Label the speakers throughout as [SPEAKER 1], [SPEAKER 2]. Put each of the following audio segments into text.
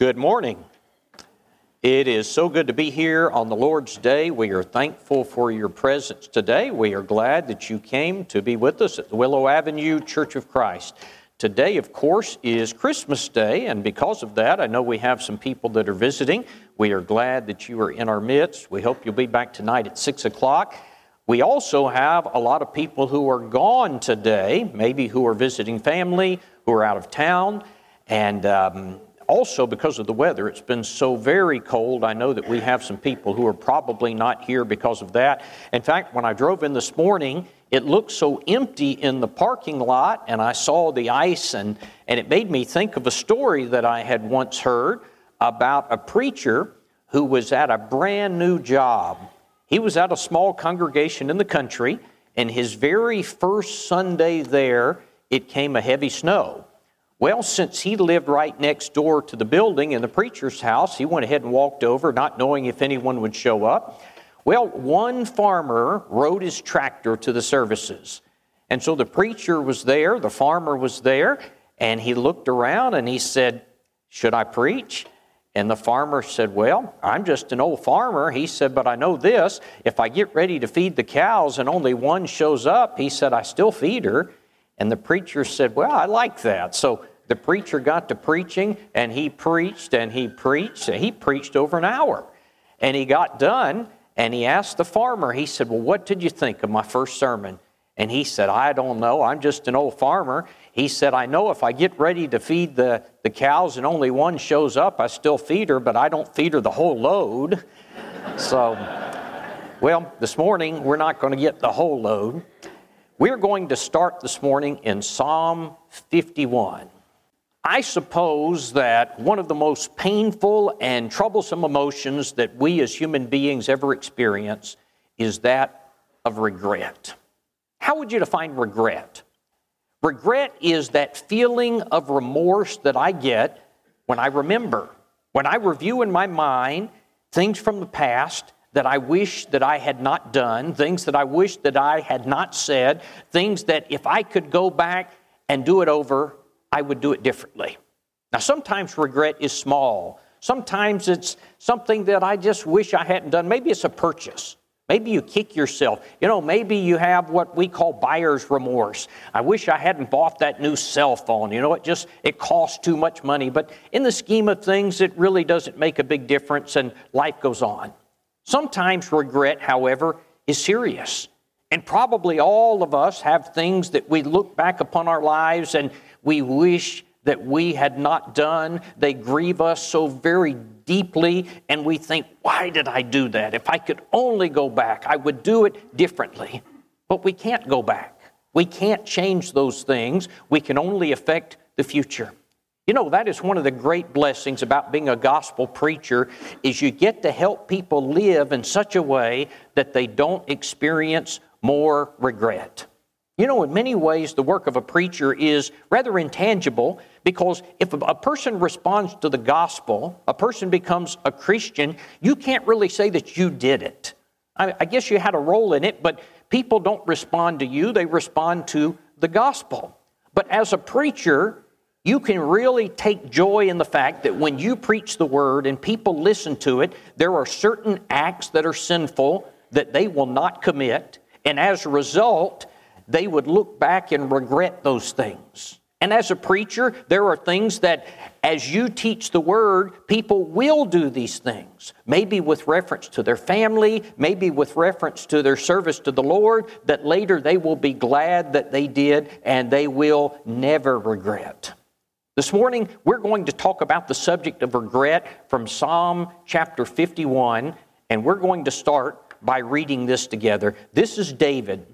[SPEAKER 1] Good morning. It is so good to be here on the Lord's Day. We are thankful for your presence today. We are glad that you came to be with us at the Willow Avenue Church of Christ. Today, of course, is Christmas Day, and because of that, I know we have some people that are visiting. We are glad that you are in our midst. We hope you'll be back tonight at 6 o'clock. We also have a lot of people who are gone today, maybe who are visiting family, who are out of town, and um, also because of the weather. It's been so very cold. I know that we have some people who are probably not here because of that. In fact, when I drove in this morning, it looked so empty in the parking lot, and I saw the ice, and, and it made me think of a story that I had once heard about a preacher who was at a brand new job he was at a small congregation in the country, and his very first Sunday there, it came a heavy snow. Well, since he lived right next door to the building in the preacher's house, he went ahead and walked over, not knowing if anyone would show up. Well, one farmer rode his tractor to the services. And so the preacher was there, the farmer was there, and he looked around and he said, Should I preach? And the farmer said, Well, I'm just an old farmer. He said, But I know this if I get ready to feed the cows and only one shows up, he said, I still feed her. And the preacher said, Well, I like that. So the preacher got to preaching and he preached and he preached. And he preached over an hour. And he got done and he asked the farmer, He said, Well, what did you think of my first sermon? And he said, I don't know. I'm just an old farmer. He said, I know if I get ready to feed the, the cows and only one shows up, I still feed her, but I don't feed her the whole load. so, well, this morning we're not going to get the whole load. We're going to start this morning in Psalm 51. I suppose that one of the most painful and troublesome emotions that we as human beings ever experience is that of regret. How would you define regret? Regret is that feeling of remorse that I get when I remember, when I review in my mind things from the past that I wish that I had not done, things that I wish that I had not said, things that if I could go back and do it over, I would do it differently. Now, sometimes regret is small. Sometimes it's something that I just wish I hadn't done. Maybe it's a purchase. Maybe you kick yourself. You know, maybe you have what we call buyer's remorse. I wish I hadn't bought that new cell phone. You know, it just it costs too much money. But in the scheme of things, it really doesn't make a big difference and life goes on. Sometimes regret, however, is serious. And probably all of us have things that we look back upon our lives and we wish that we had not done. They grieve us so very deeply, and we think, why did I do that? If I could only go back, I would do it differently. But we can't go back. We can't change those things. We can only affect the future. You know, that is one of the great blessings about being a gospel preacher is you get to help people live in such a way that they don't experience more regret. You know, in many ways, the work of a preacher is rather intangible because if a person responds to the gospel, a person becomes a Christian, you can't really say that you did it. I, I guess you had a role in it, but people don't respond to you, they respond to the gospel. But as a preacher, you can really take joy in the fact that when you preach the word and people listen to it, there are certain acts that are sinful that they will not commit. And as a result, they would look back and regret those things. And as a preacher, there are things that, as you teach the word, people will do these things. Maybe with reference to their family, maybe with reference to their service to the Lord, that later they will be glad that they did and they will never regret. This morning, we're going to talk about the subject of regret from Psalm chapter 51, and we're going to start by reading this together. This is David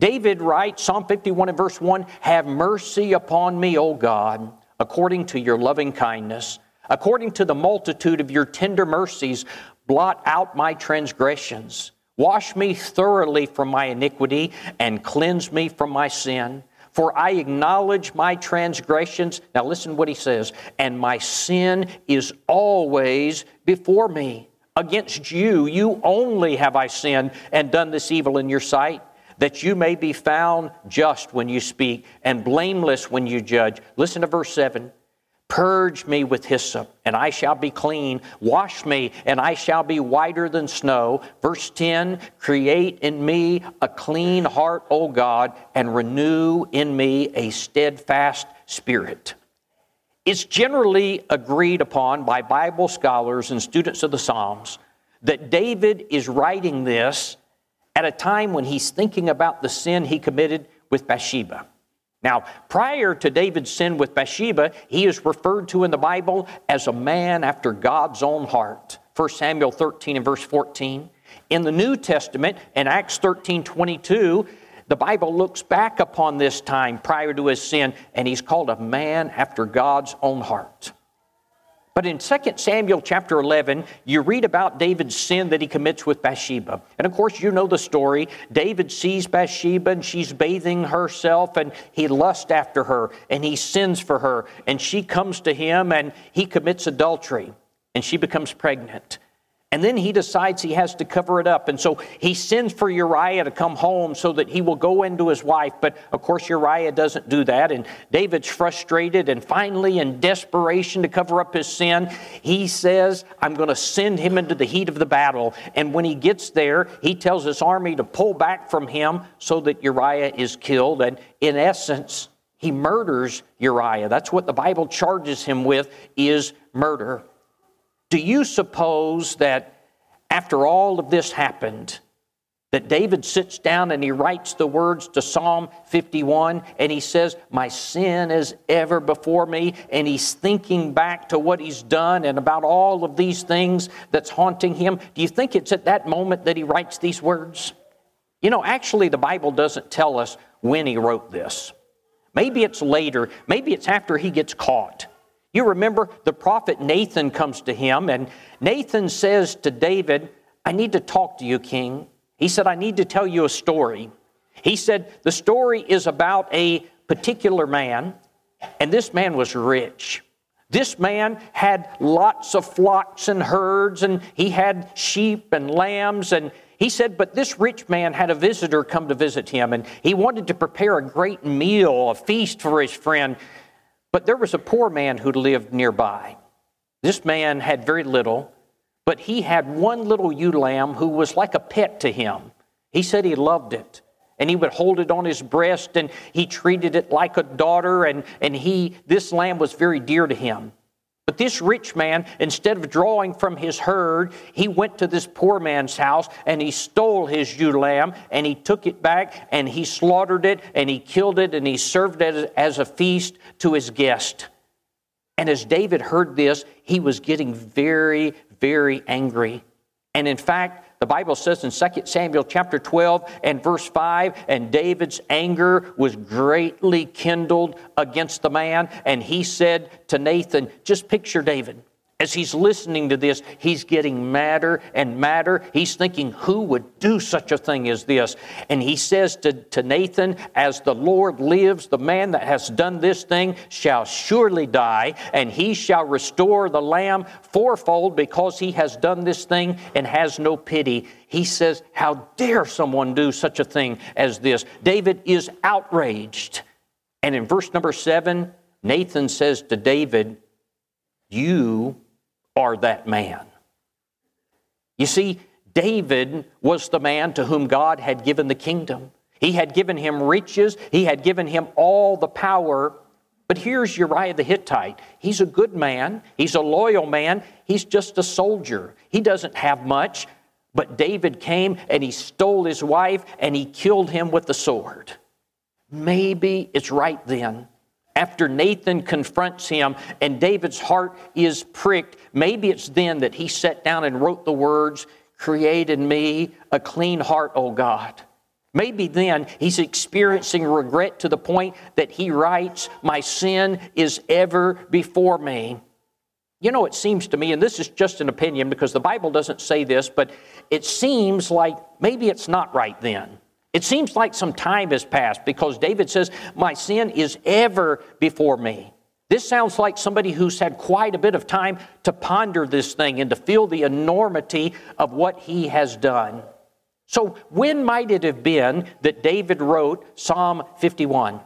[SPEAKER 1] David writes, Psalm 51 and verse 1 Have mercy upon me, O God, according to your loving kindness, according to the multitude of your tender mercies, blot out my transgressions. Wash me thoroughly from my iniquity and cleanse me from my sin. For I acknowledge my transgressions. Now listen what he says. And my sin is always before me. Against you, you only have I sinned and done this evil in your sight that you may be found just when you speak and blameless when you judge. Listen to verse 7. Purge me with hyssop, and I shall be clean. Wash me, and I shall be whiter than snow. Verse 10 Create in me a clean heart, O God, and renew in me a steadfast spirit. It's generally agreed upon by Bible scholars and students of the Psalms that David is writing this at a time when he's thinking about the sin he committed with Bathsheba. Now, prior to David's sin with Bathsheba, he is referred to in the Bible as a man after God's own heart. 1 Samuel 13 and verse 14. In the New Testament, in Acts 13 22, the Bible looks back upon this time prior to his sin, and he's called a man after God's own heart. But in 2 Samuel chapter 11, you read about David's sin that he commits with Bathsheba. And of course, you know the story. David sees Bathsheba and she's bathing herself and he lusts after her and he sins for her. And she comes to him and he commits adultery and she becomes pregnant. And then he decides he has to cover it up. And so he sends for Uriah to come home so that he will go into his wife. But of course, Uriah doesn't do that. And David's frustrated. And finally, in desperation to cover up his sin, he says, I'm going to send him into the heat of the battle. And when he gets there, he tells his army to pull back from him so that Uriah is killed. And in essence, he murders Uriah. That's what the Bible charges him with is murder. Do you suppose that after all of this happened, that David sits down and he writes the words to Psalm 51 and he says, My sin is ever before me. And he's thinking back to what he's done and about all of these things that's haunting him. Do you think it's at that moment that he writes these words? You know, actually, the Bible doesn't tell us when he wrote this. Maybe it's later, maybe it's after he gets caught. You remember the prophet Nathan comes to him, and Nathan says to David, I need to talk to you, king. He said, I need to tell you a story. He said, The story is about a particular man, and this man was rich. This man had lots of flocks and herds, and he had sheep and lambs. And he said, But this rich man had a visitor come to visit him, and he wanted to prepare a great meal, a feast for his friend. But there was a poor man who lived nearby. This man had very little, but he had one little ewe lamb who was like a pet to him. He said he loved it. And he would hold it on his breast and he treated it like a daughter, and, and he this lamb was very dear to him. But this rich man, instead of drawing from his herd, he went to this poor man's house and he stole his ewe lamb and he took it back and he slaughtered it and he killed it and he served it as a feast to his guest. And as David heard this, he was getting very, very angry. And in fact, the Bible says in 2 Samuel chapter 12 and verse 5, and David's anger was greatly kindled against the man, and he said to Nathan, just picture David. As he's listening to this, he's getting madder and madder. He's thinking, who would do such a thing as this? And he says to, to Nathan, As the Lord lives, the man that has done this thing shall surely die, and he shall restore the lamb fourfold because he has done this thing and has no pity. He says, How dare someone do such a thing as this? David is outraged. And in verse number seven, Nathan says to David, You are that man. You see, David was the man to whom God had given the kingdom. He had given him riches, he had given him all the power. But here's Uriah the Hittite. He's a good man, he's a loyal man, he's just a soldier. He doesn't have much, but David came and he stole his wife and he killed him with the sword. Maybe it's right then after Nathan confronts him and David's heart is pricked, maybe it's then that he sat down and wrote the words, Create in me a clean heart, O God. Maybe then he's experiencing regret to the point that he writes, My sin is ever before me. You know, it seems to me, and this is just an opinion because the Bible doesn't say this, but it seems like maybe it's not right then. It seems like some time has passed because David says, My sin is ever before me. This sounds like somebody who's had quite a bit of time to ponder this thing and to feel the enormity of what he has done. So, when might it have been that David wrote Psalm 51?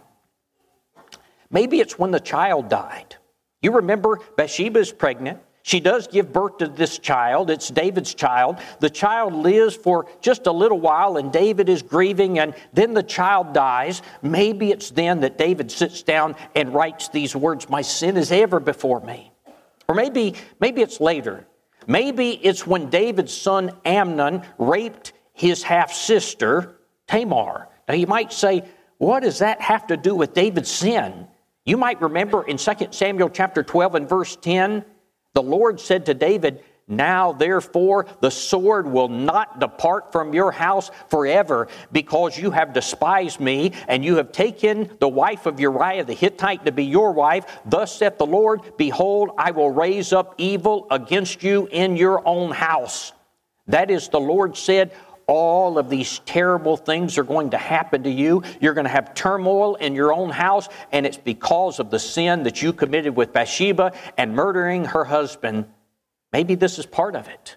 [SPEAKER 1] Maybe it's when the child died. You remember Bathsheba is pregnant. She does give birth to this child. It's David's child. The child lives for just a little while, and David is grieving, and then the child dies. Maybe it's then that David sits down and writes these words My sin is ever before me. Or maybe, maybe it's later. Maybe it's when David's son Amnon raped his half sister, Tamar. Now you might say, what does that have to do with David's sin? You might remember in 2 Samuel chapter 12 and verse 10, the Lord said to David, Now therefore the sword will not depart from your house forever, because you have despised me, and you have taken the wife of Uriah the Hittite to be your wife. Thus saith the Lord, Behold, I will raise up evil against you in your own house. That is, the Lord said, all of these terrible things are going to happen to you. You're going to have turmoil in your own house, and it's because of the sin that you committed with Bathsheba and murdering her husband. Maybe this is part of it.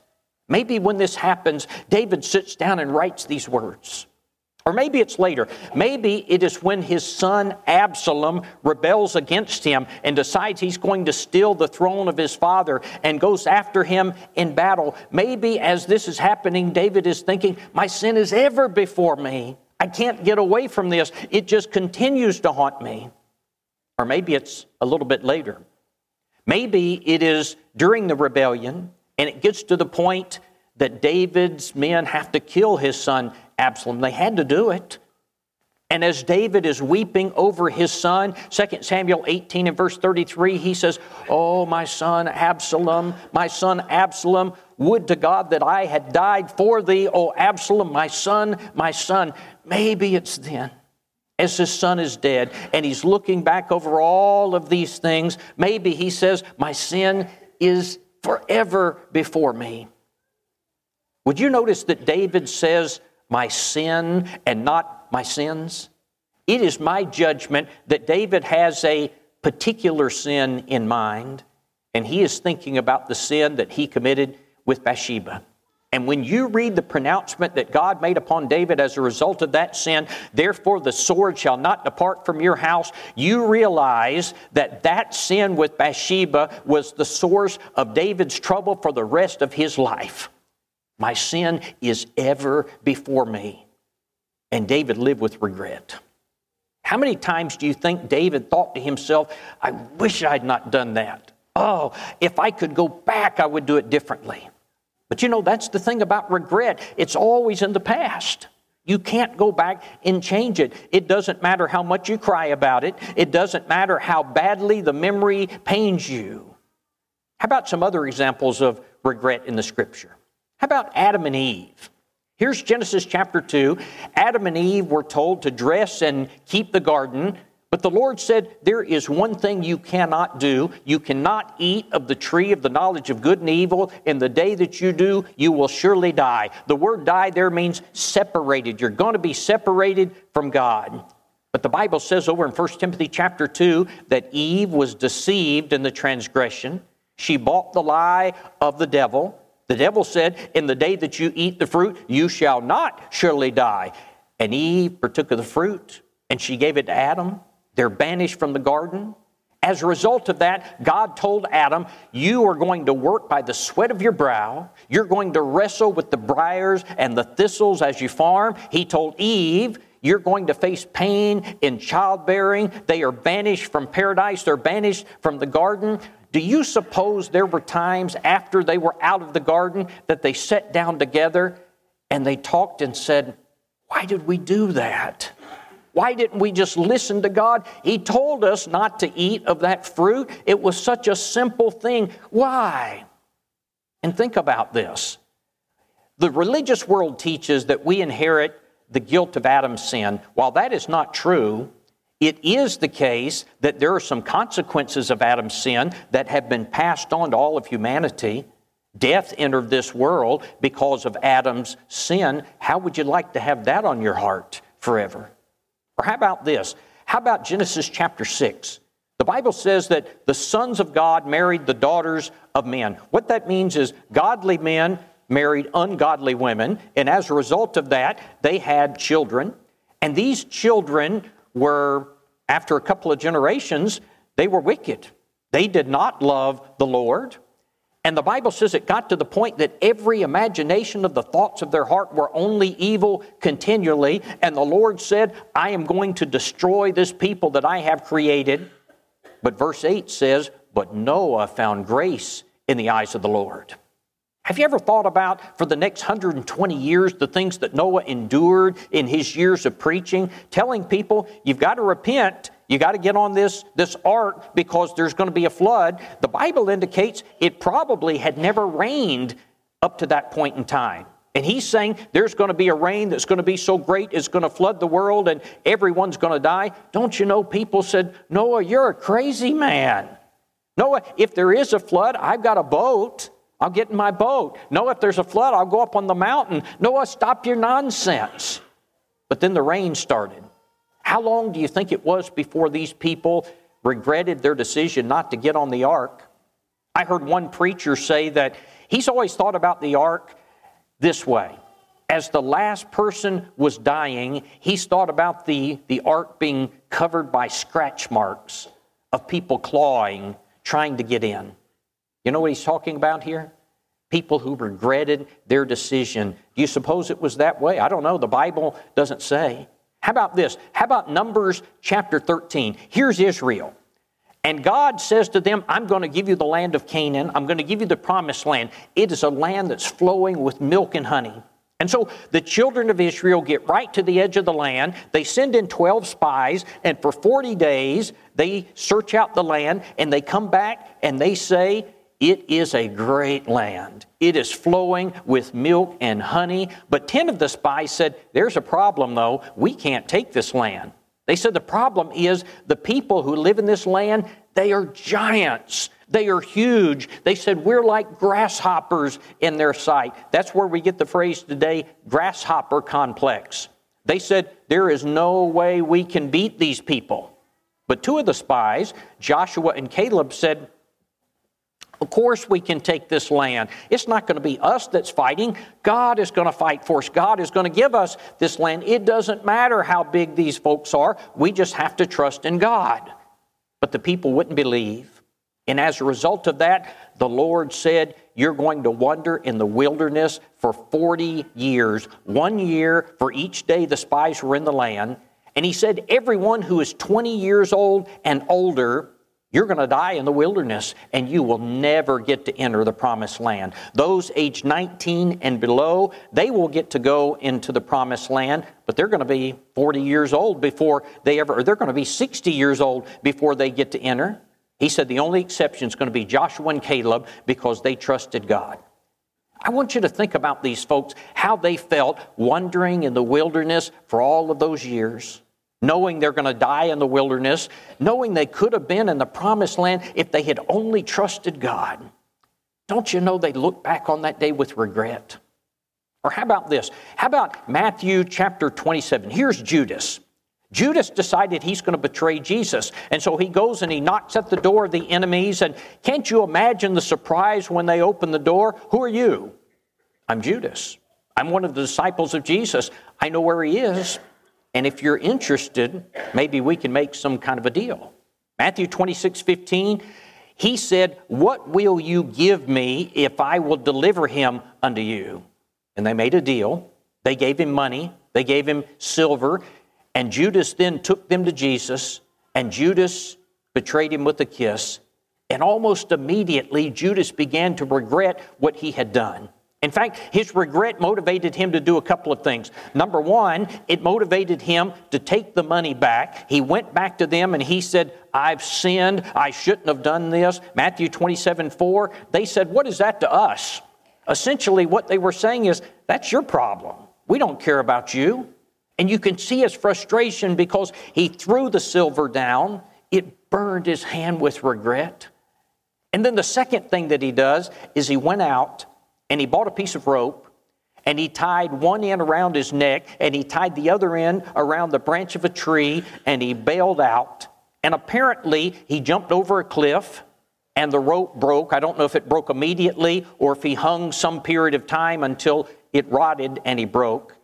[SPEAKER 1] Maybe when this happens, David sits down and writes these words. Or maybe it's later. Maybe it is when his son Absalom rebels against him and decides he's going to steal the throne of his father and goes after him in battle. Maybe as this is happening, David is thinking, My sin is ever before me. I can't get away from this. It just continues to haunt me. Or maybe it's a little bit later. Maybe it is during the rebellion and it gets to the point that David's men have to kill his son Absalom. They had to do it. And as David is weeping over his son, 2 Samuel 18 and verse 33, he says, Oh, my son Absalom, my son Absalom, would to God that I had died for thee, O Absalom, my son, my son. Maybe it's then, as his son is dead, and he's looking back over all of these things, maybe he says, My sin is forever before me. Would you notice that David says, my sin and not my sins? It is my judgment that David has a particular sin in mind, and he is thinking about the sin that he committed with Bathsheba. And when you read the pronouncement that God made upon David as a result of that sin, therefore the sword shall not depart from your house, you realize that that sin with Bathsheba was the source of David's trouble for the rest of his life. My sin is ever before me. And David lived with regret. How many times do you think David thought to himself, I wish I'd not done that? Oh, if I could go back, I would do it differently. But you know, that's the thing about regret. It's always in the past. You can't go back and change it. It doesn't matter how much you cry about it, it doesn't matter how badly the memory pains you. How about some other examples of regret in the scripture? How about Adam and Eve? Here's Genesis chapter 2. Adam and Eve were told to dress and keep the garden, but the Lord said, There is one thing you cannot do. You cannot eat of the tree of the knowledge of good and evil. In the day that you do, you will surely die. The word die there means separated. You're going to be separated from God. But the Bible says over in 1 Timothy chapter 2 that Eve was deceived in the transgression. She bought the lie of the devil. The devil said, In the day that you eat the fruit, you shall not surely die. And Eve partook of the fruit, and she gave it to Adam. They're banished from the garden. As a result of that, God told Adam, You are going to work by the sweat of your brow. You're going to wrestle with the briars and the thistles as you farm. He told Eve, You're going to face pain in childbearing. They are banished from paradise, they're banished from the garden. Do you suppose there were times after they were out of the garden that they sat down together and they talked and said, Why did we do that? Why didn't we just listen to God? He told us not to eat of that fruit. It was such a simple thing. Why? And think about this. The religious world teaches that we inherit the guilt of Adam's sin. While that is not true, it is the case that there are some consequences of Adam's sin that have been passed on to all of humanity. Death entered this world because of Adam's sin. How would you like to have that on your heart forever? Or how about this? How about Genesis chapter 6? The Bible says that the sons of God married the daughters of men. What that means is godly men married ungodly women, and as a result of that, they had children. And these children were, after a couple of generations, they were wicked. They did not love the Lord. And the Bible says it got to the point that every imagination of the thoughts of their heart were only evil continually. And the Lord said, I am going to destroy this people that I have created. But verse 8 says, But Noah found grace in the eyes of the Lord. Have you ever thought about for the next 120 years the things that Noah endured in his years of preaching, telling people, you've got to repent, you got to get on this, this ark because there's going to be a flood? The Bible indicates it probably had never rained up to that point in time. And he's saying there's going to be a rain that's going to be so great it's going to flood the world and everyone's going to die. Don't you know people said, Noah, you're a crazy man. Noah, if there is a flood, I've got a boat. I'll get in my boat. No, if there's a flood, I'll go up on the mountain. Noah, stop your nonsense. But then the rain started. How long do you think it was before these people regretted their decision not to get on the ark? I heard one preacher say that he's always thought about the ark this way. As the last person was dying, he's thought about the, the ark being covered by scratch marks of people clawing, trying to get in. You know what he's talking about here? People who regretted their decision. Do you suppose it was that way? I don't know. The Bible doesn't say. How about this? How about Numbers chapter 13? Here's Israel. And God says to them, I'm going to give you the land of Canaan. I'm going to give you the promised land. It is a land that's flowing with milk and honey. And so the children of Israel get right to the edge of the land. They send in 12 spies, and for 40 days, they search out the land, and they come back and they say, it is a great land. It is flowing with milk and honey. But 10 of the spies said, There's a problem, though. We can't take this land. They said the problem is the people who live in this land, they are giants. They are huge. They said, We're like grasshoppers in their sight. That's where we get the phrase today, grasshopper complex. They said, There is no way we can beat these people. But two of the spies, Joshua and Caleb, said, of course, we can take this land. It's not going to be us that's fighting. God is going to fight for us. God is going to give us this land. It doesn't matter how big these folks are. We just have to trust in God. But the people wouldn't believe. And as a result of that, the Lord said, You're going to wander in the wilderness for 40 years, one year for each day the spies were in the land. And He said, Everyone who is 20 years old and older you're going to die in the wilderness and you will never get to enter the promised land. Those age 19 and below, they will get to go into the promised land, but they're going to be 40 years old before they ever, or they're going to be 60 years old before they get to enter. He said the only exception is going to be Joshua and Caleb because they trusted God. I want you to think about these folks, how they felt wandering in the wilderness for all of those years knowing they're going to die in the wilderness, knowing they could have been in the promised land if they had only trusted God. Don't you know they look back on that day with regret? Or how about this? How about Matthew chapter 27? Here's Judas. Judas decided he's going to betray Jesus. And so he goes and he knocks at the door of the enemies. And can't you imagine the surprise when they open the door? Who are you? I'm Judas. I'm one of the disciples of Jesus. I know where he is. And if you're interested, maybe we can make some kind of a deal. Matthew 26, 15, he said, What will you give me if I will deliver him unto you? And they made a deal. They gave him money, they gave him silver, and Judas then took them to Jesus, and Judas betrayed him with a kiss. And almost immediately, Judas began to regret what he had done. In fact, his regret motivated him to do a couple of things. Number one, it motivated him to take the money back. He went back to them and he said, I've sinned. I shouldn't have done this. Matthew 27 4. They said, What is that to us? Essentially, what they were saying is, That's your problem. We don't care about you. And you can see his frustration because he threw the silver down, it burned his hand with regret. And then the second thing that he does is he went out and he bought a piece of rope and he tied one end around his neck and he tied the other end around the branch of a tree and he bailed out. And apparently he jumped over a cliff and the rope broke. I don't know if it broke immediately or if he hung some period of time until it rotted and he broke.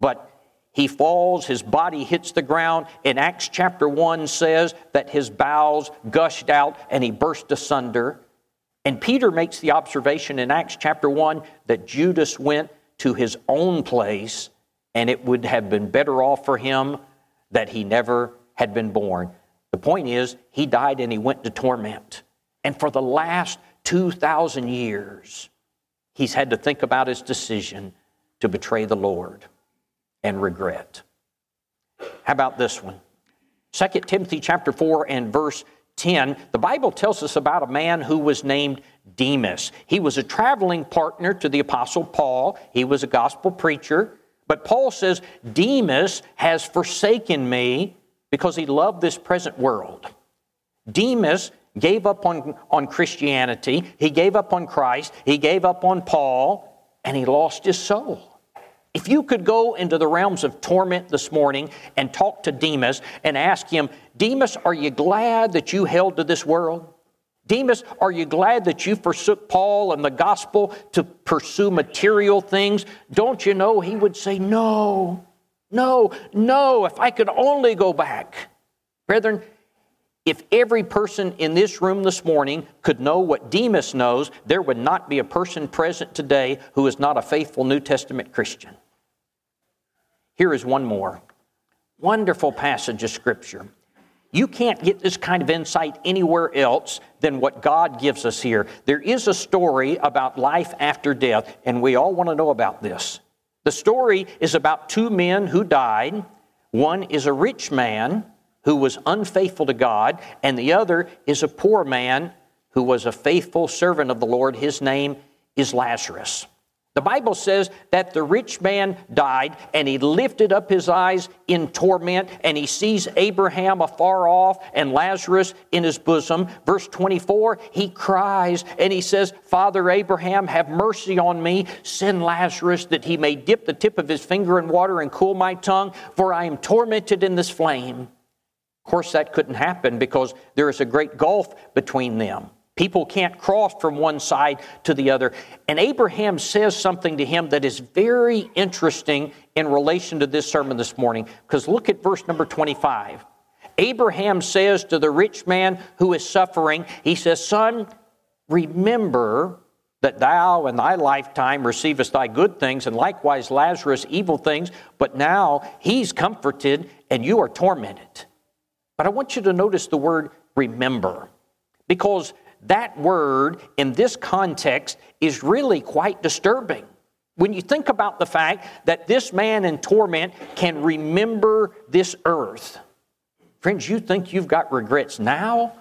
[SPEAKER 1] But He falls, his body hits the ground. In Acts chapter 1 says that his bowels gushed out and he burst asunder. And Peter makes the observation in Acts chapter 1 that Judas went to his own place and it would have been better off for him that he never had been born. The point is, he died and he went to torment. And for the last 2,000 years, he's had to think about his decision to betray the Lord and regret. How about this one? 2 Timothy chapter 4 and verse 10, the Bible tells us about a man who was named Demas. He was a traveling partner to the apostle Paul. He was a gospel preacher. But Paul says, Demas has forsaken me because he loved this present world. Demas gave up on, on Christianity, he gave up on Christ, he gave up on Paul, and he lost his soul. If you could go into the realms of torment this morning and talk to Demas and ask him, Demas, are you glad that you held to this world? Demas, are you glad that you forsook Paul and the gospel to pursue material things? Don't you know he would say, No, no, no, if I could only go back. Brethren, if every person in this room this morning could know what Demas knows, there would not be a person present today who is not a faithful New Testament Christian. Here is one more wonderful passage of Scripture. You can't get this kind of insight anywhere else than what God gives us here. There is a story about life after death, and we all want to know about this. The story is about two men who died. One is a rich man who was unfaithful to God, and the other is a poor man who was a faithful servant of the Lord. His name is Lazarus. The Bible says that the rich man died and he lifted up his eyes in torment and he sees Abraham afar off and Lazarus in his bosom. Verse 24, he cries and he says, Father Abraham, have mercy on me. Send Lazarus that he may dip the tip of his finger in water and cool my tongue, for I am tormented in this flame. Of course, that couldn't happen because there is a great gulf between them. People can't cross from one side to the other. And Abraham says something to him that is very interesting in relation to this sermon this morning. Because look at verse number 25. Abraham says to the rich man who is suffering, he says, Son, remember that thou in thy lifetime receivest thy good things, and likewise Lazarus evil things, but now he's comforted and you are tormented. But I want you to notice the word remember, because that word in this context is really quite disturbing. When you think about the fact that this man in torment can remember this earth, friends, you think you've got regrets now?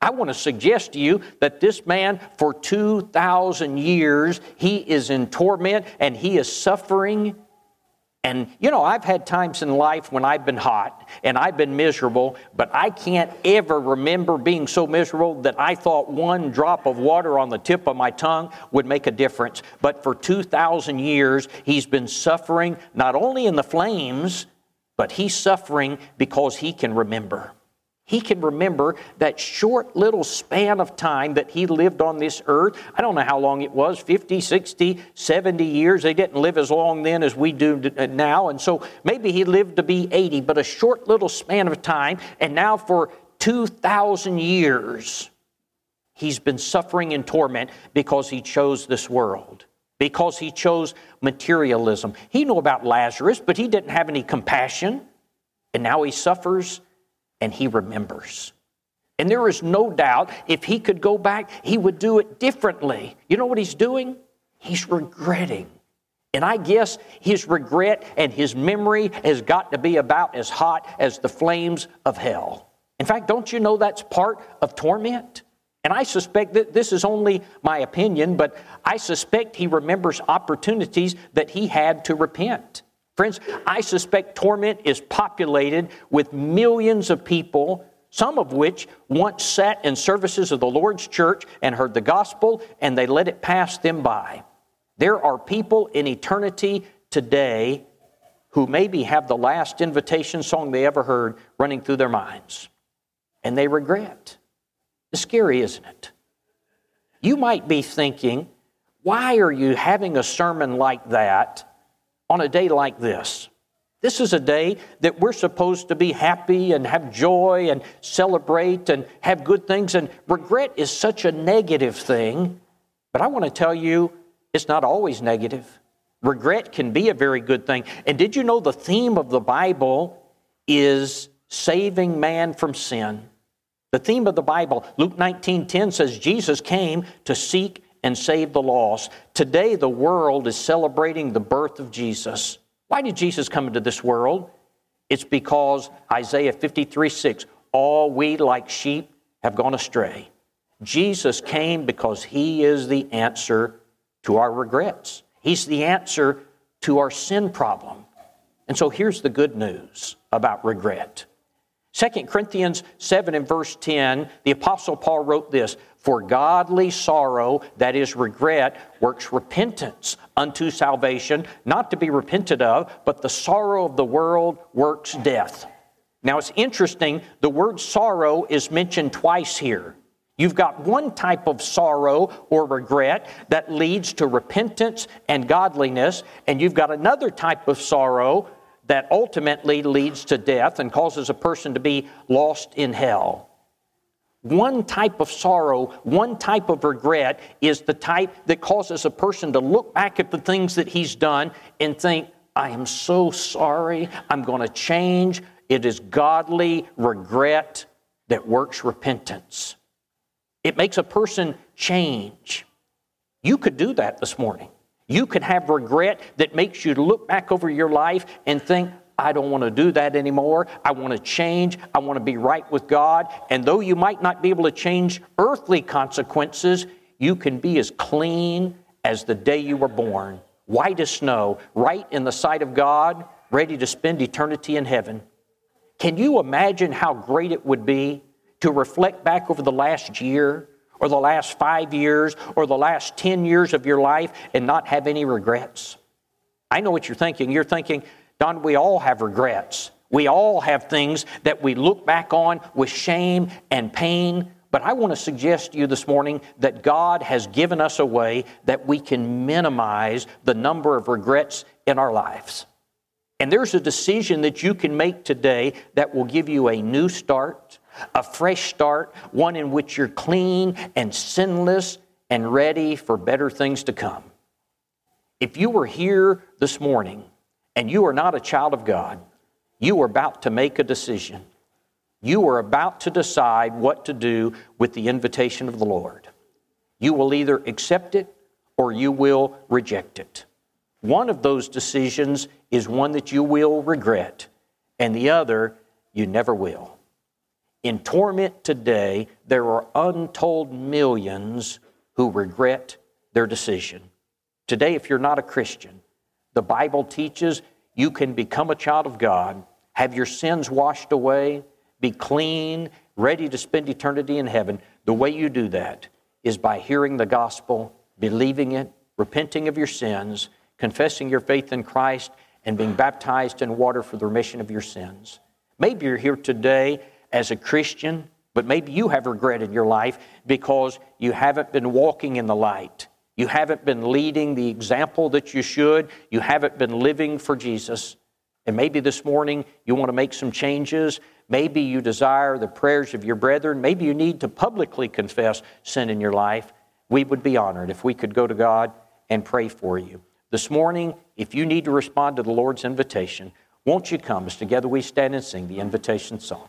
[SPEAKER 1] I want to suggest to you that this man, for 2,000 years, he is in torment and he is suffering and you know, I've had times in life when I've been hot and I've been miserable, but I can't ever remember being so miserable that I thought one drop of water on the tip of my tongue would make a difference. But for 2,000 years, he's been suffering not only in the flames, but he's suffering because he can remember. He can remember that short little span of time that he lived on this earth. I don't know how long it was 50, 60, 70 years. They didn't live as long then as we do uh, now. And so maybe he lived to be 80, but a short little span of time. And now for 2,000 years, he's been suffering in torment because he chose this world, because he chose materialism. He knew about Lazarus, but he didn't have any compassion. And now he suffers and he remembers. And there is no doubt if he could go back, he would do it differently. You know what he's doing? He's regretting. And I guess his regret and his memory has got to be about as hot as the flames of hell. In fact, don't you know that's part of torment? And I suspect that this is only my opinion, but I suspect he remembers opportunities that he had to repent. Friends, I suspect torment is populated with millions of people, some of which once sat in services of the Lord's church and heard the gospel and they let it pass them by. There are people in eternity today who maybe have the last invitation song they ever heard running through their minds, and they regret. It's scary, isn't it? You might be thinking, why are you having a sermon like that? On a day like this. This is a day that we're supposed to be happy and have joy and celebrate and have good things. And regret is such a negative thing. But I want to tell you, it's not always negative. Regret can be a very good thing. And did you know the theme of the Bible is saving man from sin? The theme of the Bible, Luke 19:10 says Jesus came to seek and save the lost. Today the world is celebrating the birth of Jesus. Why did Jesus come into this world? It's because Isaiah 53 6, all we like sheep have gone astray. Jesus came because he is the answer to our regrets. He's the answer to our sin problem. And so here's the good news about regret. 2 Corinthians 7 and verse 10, the Apostle Paul wrote this For godly sorrow, that is regret, works repentance unto salvation, not to be repented of, but the sorrow of the world works death. Now it's interesting, the word sorrow is mentioned twice here. You've got one type of sorrow or regret that leads to repentance and godliness, and you've got another type of sorrow that ultimately leads to death and causes a person to be lost in hell. One type of sorrow, one type of regret is the type that causes a person to look back at the things that he's done and think, I am so sorry, I'm going to change. It is godly regret that works repentance. It makes a person change. You could do that this morning. You could have regret that makes you look back over your life and think, I don't want to do that anymore. I want to change. I want to be right with God. And though you might not be able to change earthly consequences, you can be as clean as the day you were born, white as snow, right in the sight of God, ready to spend eternity in heaven. Can you imagine how great it would be to reflect back over the last year or the last five years or the last 10 years of your life and not have any regrets? I know what you're thinking. You're thinking, Don, we all have regrets. We all have things that we look back on with shame and pain. But I want to suggest to you this morning that God has given us a way that we can minimize the number of regrets in our lives. And there's a decision that you can make today that will give you a new start, a fresh start, one in which you're clean and sinless and ready for better things to come. If you were here this morning and you are not a child of God, you are about to make a decision. You are about to decide what to do with the invitation of the Lord. You will either accept it or you will reject it. One of those decisions is one that you will regret, and the other you never will. In torment today, there are untold millions who regret their decision. Today, if you're not a Christian, the Bible teaches you can become a child of God, have your sins washed away, be clean, ready to spend eternity in heaven. The way you do that is by hearing the gospel, believing it, repenting of your sins, confessing your faith in Christ, and being baptized in water for the remission of your sins. Maybe you're here today as a Christian, but maybe you have regret in your life because you haven't been walking in the light. You haven't been leading the example that you should. You haven't been living for Jesus. And maybe this morning you want to make some changes. Maybe you desire the prayers of your brethren. Maybe you need to publicly confess sin in your life. We would be honored if we could go to God and pray for you. This morning, if you need to respond to the Lord's invitation, won't you come as together we stand and sing the invitation song?